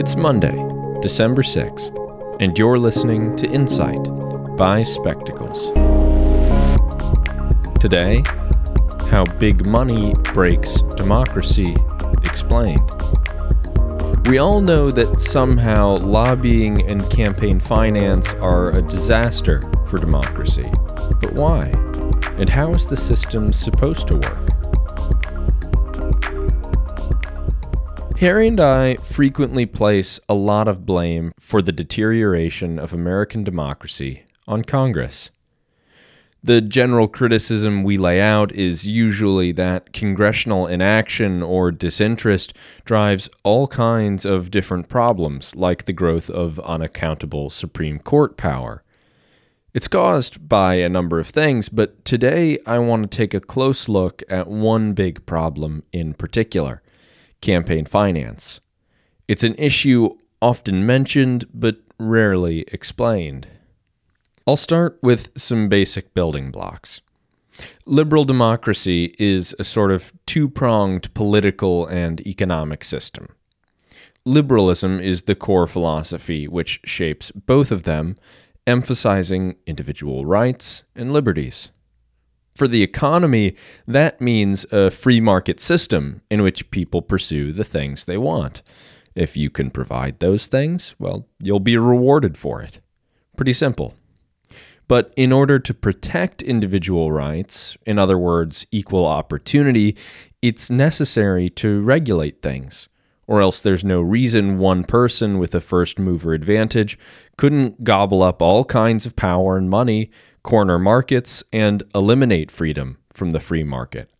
It's Monday, December 6th, and you're listening to Insight by Spectacles. Today, how big money breaks democracy explained. We all know that somehow lobbying and campaign finance are a disaster for democracy. But why? And how is the system supposed to work? Harry and I frequently place a lot of blame for the deterioration of American democracy on Congress. The general criticism we lay out is usually that congressional inaction or disinterest drives all kinds of different problems, like the growth of unaccountable Supreme Court power. It's caused by a number of things, but today I want to take a close look at one big problem in particular campaign finance. It's an issue often mentioned but rarely explained. I'll start with some basic building blocks. Liberal democracy is a sort of two pronged political and economic system. Liberalism is the core philosophy which shapes both of them, emphasizing individual rights and liberties. For the economy, that means a free market system in which people pursue the things they want. If you can provide those things, well, you'll be rewarded for it. Pretty simple. But in order to protect individual rights, in other words, equal opportunity, it's necessary to regulate things, or else there's no reason one person with a first mover advantage couldn't gobble up all kinds of power and money corner markets, and eliminate freedom from the free market.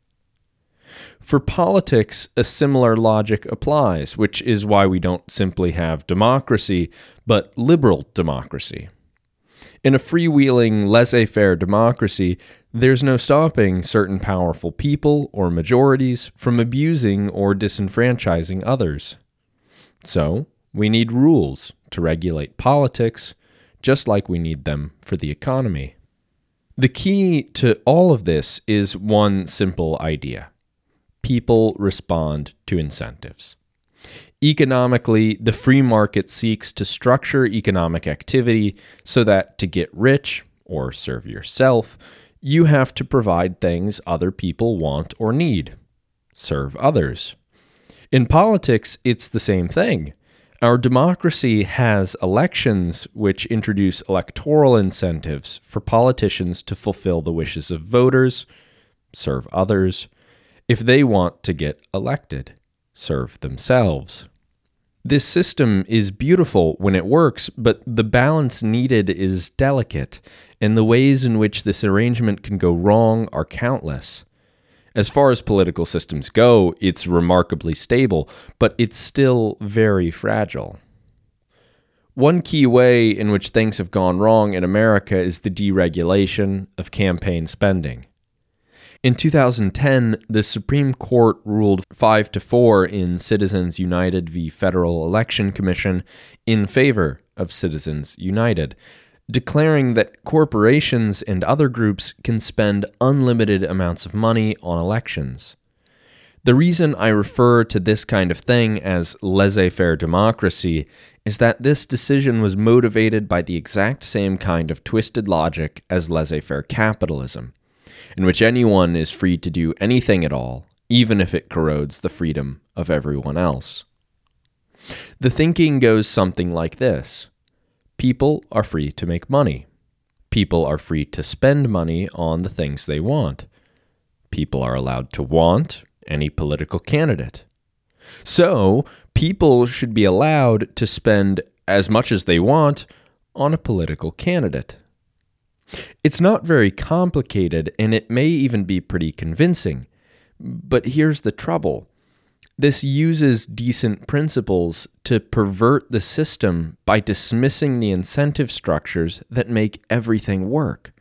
For politics, a similar logic applies, which is why we don't simply have democracy, but liberal democracy. In a freewheeling, laissez faire democracy, there's no stopping certain powerful people or majorities from abusing or disenfranchising others. So, we need rules to regulate politics, just like we need them for the economy. The key to all of this is one simple idea people respond to incentives. Economically, the free market seeks to structure economic activity so that to get rich or serve yourself, you have to provide things other people want or need. Serve others. In politics, it's the same thing. Our democracy has elections which introduce electoral incentives for politicians to fulfill the wishes of voters, serve others, if they want to get elected, serve themselves. This system is beautiful when it works, but the balance needed is delicate, and the ways in which this arrangement can go wrong are countless. As far as political systems go, it's remarkably stable, but it's still very fragile. One key way in which things have gone wrong in America is the deregulation of campaign spending. In 2010, the Supreme Court ruled 5 to 4 in Citizens United v. Federal Election Commission in favor of Citizens United, declaring that corporations and other groups can spend unlimited amounts of money on elections. The reason I refer to this kind of thing as laissez faire democracy is that this decision was motivated by the exact same kind of twisted logic as laissez faire capitalism, in which anyone is free to do anything at all, even if it corrodes the freedom of everyone else. The thinking goes something like this People are free to make money. People are free to spend money on the things they want. People are allowed to want any political candidate. So, people should be allowed to spend as much as they want on a political candidate. It's not very complicated, and it may even be pretty convincing. But here's the trouble this uses decent principles to pervert the system by dismissing the incentive structures that make everything work.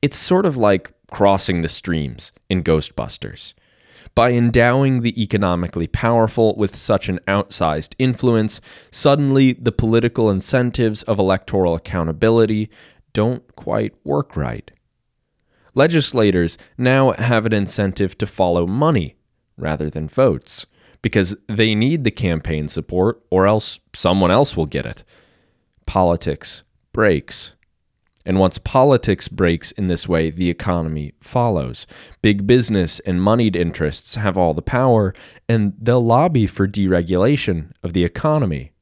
It's sort of like crossing the streams in Ghostbusters. By endowing the economically powerful with such an outsized influence, suddenly the political incentives of electoral accountability don't quite work right. Legislators now have an incentive to follow money rather than votes because they need the campaign support or else someone else will get it. Politics breaks. And once politics breaks in this way, the economy follows. Big business and moneyed interests have all the power, and they'll lobby for deregulation of the economy.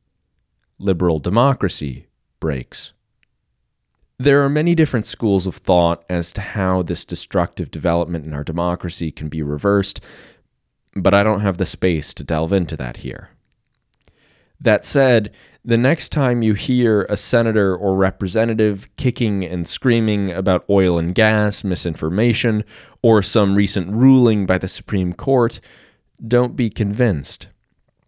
Liberal democracy breaks. There are many different schools of thought as to how this destructive development in our democracy can be reversed, but I don't have the space to delve into that here. That said, the next time you hear a senator or representative kicking and screaming about oil and gas, misinformation, or some recent ruling by the Supreme Court, don't be convinced.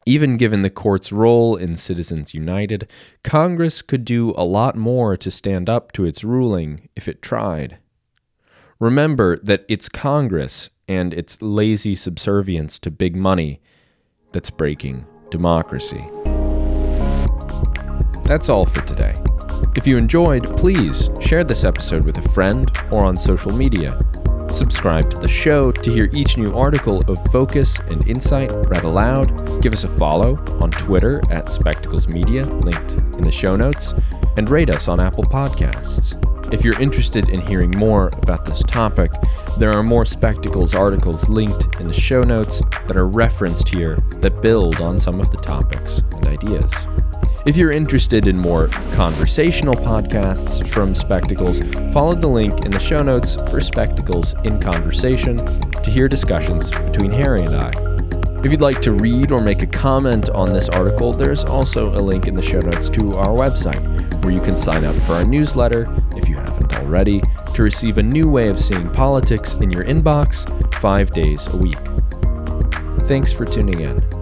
Even given the court's role in Citizens United, Congress could do a lot more to stand up to its ruling if it tried. Remember that it's Congress and its lazy subservience to big money that's breaking democracy. That's all for today. If you enjoyed, please share this episode with a friend or on social media. Subscribe to the show to hear each new article of focus and insight read aloud. Give us a follow on Twitter at Spectacles Media, linked in the show notes, and rate us on Apple Podcasts. If you're interested in hearing more about this topic, there are more Spectacles articles linked in the show notes that are referenced here that build on some of the topics and ideas. If you're interested in more conversational podcasts from Spectacles, follow the link in the show notes for Spectacles in Conversation to hear discussions between Harry and I. If you'd like to read or make a comment on this article, there's also a link in the show notes to our website, where you can sign up for our newsletter, if you haven't already, to receive a new way of seeing politics in your inbox five days a week. Thanks for tuning in.